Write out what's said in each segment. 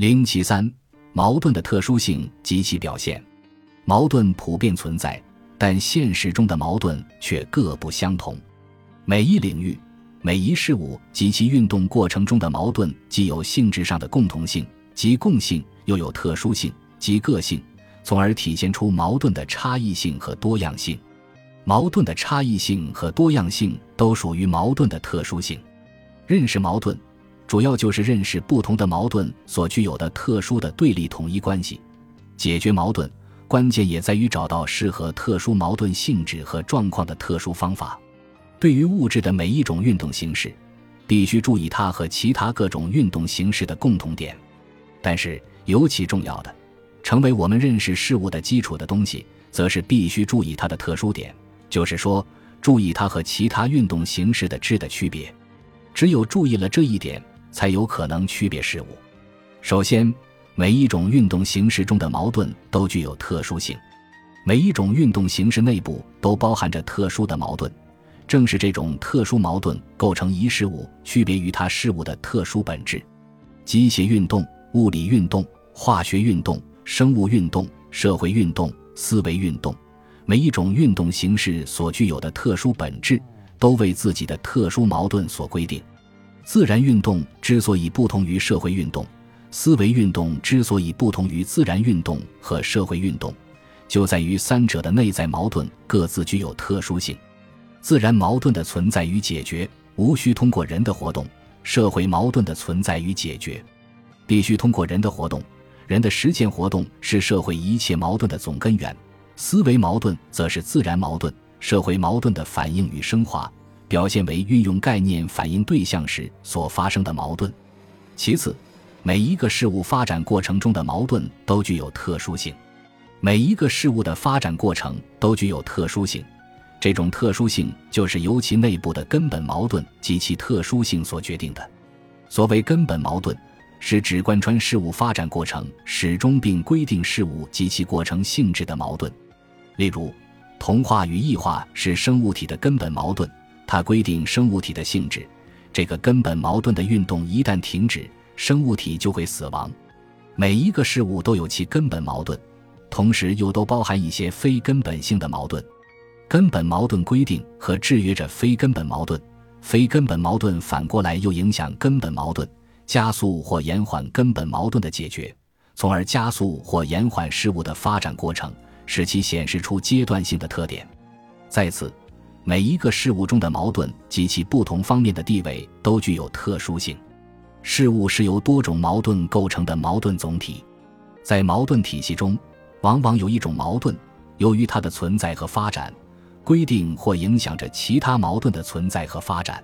零七三，矛盾的特殊性及其表现。矛盾普遍存在，但现实中的矛盾却各不相同。每一领域、每一事物及其运动过程中的矛盾，既有性质上的共同性及共性，又有特殊性及个性，从而体现出矛盾的差异性和多样性。矛盾的差异性和多样性都属于矛盾的特殊性。认识矛盾。主要就是认识不同的矛盾所具有的特殊的对立统一关系，解决矛盾关键也在于找到适合特殊矛盾性质和状况的特殊方法。对于物质的每一种运动形式，必须注意它和其他各种运动形式的共同点。但是尤其重要的，成为我们认识事物的基础的东西，则是必须注意它的特殊点，就是说，注意它和其他运动形式的质的区别。只有注意了这一点。才有可能区别事物。首先，每一种运动形式中的矛盾都具有特殊性，每一种运动形式内部都包含着特殊的矛盾。正是这种特殊矛盾构成一事物区别于它事物的特殊本质。机械运动、物理运动、化学运动、生物运动、社会运动、思维运动，每一种运动形式所具有的特殊本质，都为自己的特殊矛盾所规定。自然运动之所以不同于社会运动，思维运动之所以不同于自然运动和社会运动，就在于三者的内在矛盾各自具有特殊性。自然矛盾的存在与解决无需通过人的活动，社会矛盾的存在与解决必须通过人的活动。人的实践活动是社会一切矛盾的总根源，思维矛盾则是自然矛盾、社会矛盾的反应与升华。表现为运用概念反映对象时所发生的矛盾。其次，每一个事物发展过程中的矛盾都具有特殊性。每一个事物的发展过程都具有特殊性，这种特殊性就是由其内部的根本矛盾及其特殊性所决定的。所谓根本矛盾，是指贯穿事物发展过程始终并规定事物及其过程性质的矛盾。例如，同化与异化是生物体的根本矛盾。它规定生物体的性质，这个根本矛盾的运动一旦停止，生物体就会死亡。每一个事物都有其根本矛盾，同时又都包含一些非根本性的矛盾。根本矛盾规定和制约着非根本矛盾，非根本矛盾反过来又影响根本矛盾，加速或延缓根本矛盾的解决，从而加速或延缓事物的发展过程，使其显示出阶段性的特点。在此。每一个事物中的矛盾及其不同方面的地位都具有特殊性。事物是由多种矛盾构成的矛盾总体，在矛盾体系中，往往有一种矛盾，由于它的存在和发展，规定或影响着其他矛盾的存在和发展。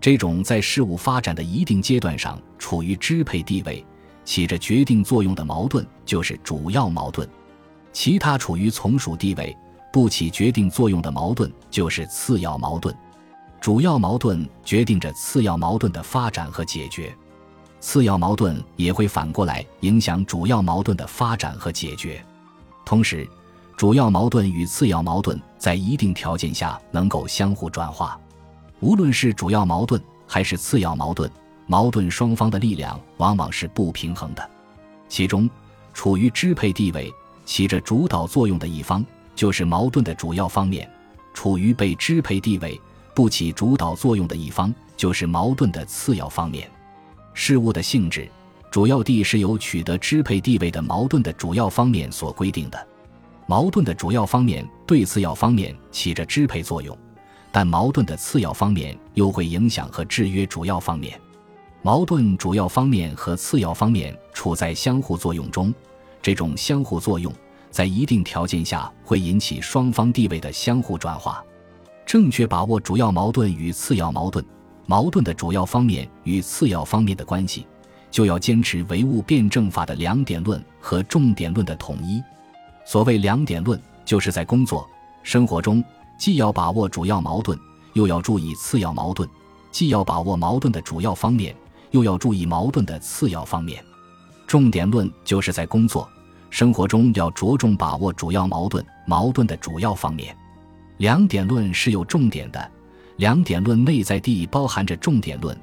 这种在事物发展的一定阶段上处于支配地位、起着决定作用的矛盾，就是主要矛盾。其他处于从属地位。不起决定作用的矛盾就是次要矛盾，主要矛盾决定着次要矛盾的发展和解决，次要矛盾也会反过来影响主要矛盾的发展和解决。同时，主要矛盾与次要矛盾在一定条件下能够相互转化。无论是主要矛盾还是次要矛盾，矛盾双方的力量往往是不平衡的，其中处于支配地位、起着主导作用的一方。就是矛盾的主要方面，处于被支配地位、不起主导作用的一方，就是矛盾的次要方面。事物的性质，主要地是由取得支配地位的矛盾的主要方面所规定的。矛盾的主要方面对次要方面起着支配作用，但矛盾的次要方面又会影响和制约主要方面。矛盾主要方面和次要方面处在相互作用中，这种相互作用。在一定条件下，会引起双方地位的相互转化。正确把握主要矛盾与次要矛盾、矛盾的主要方面与次要方面的关系，就要坚持唯物辩证法的两点论和重点论的统一。所谓两点论，就是在工作生活中，既要把握主要矛盾，又要注意次要矛盾；既要把握矛盾的主要方面，又要注意矛盾的次要方面。重点论就是在工作。生活中要着重把握主要矛盾，矛盾的主要方面。两点论是有重点的，两点论内在地包含着重点论。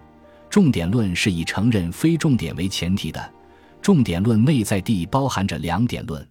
重点论是以承认非重点为前提的，重点论内在地包含着两点论。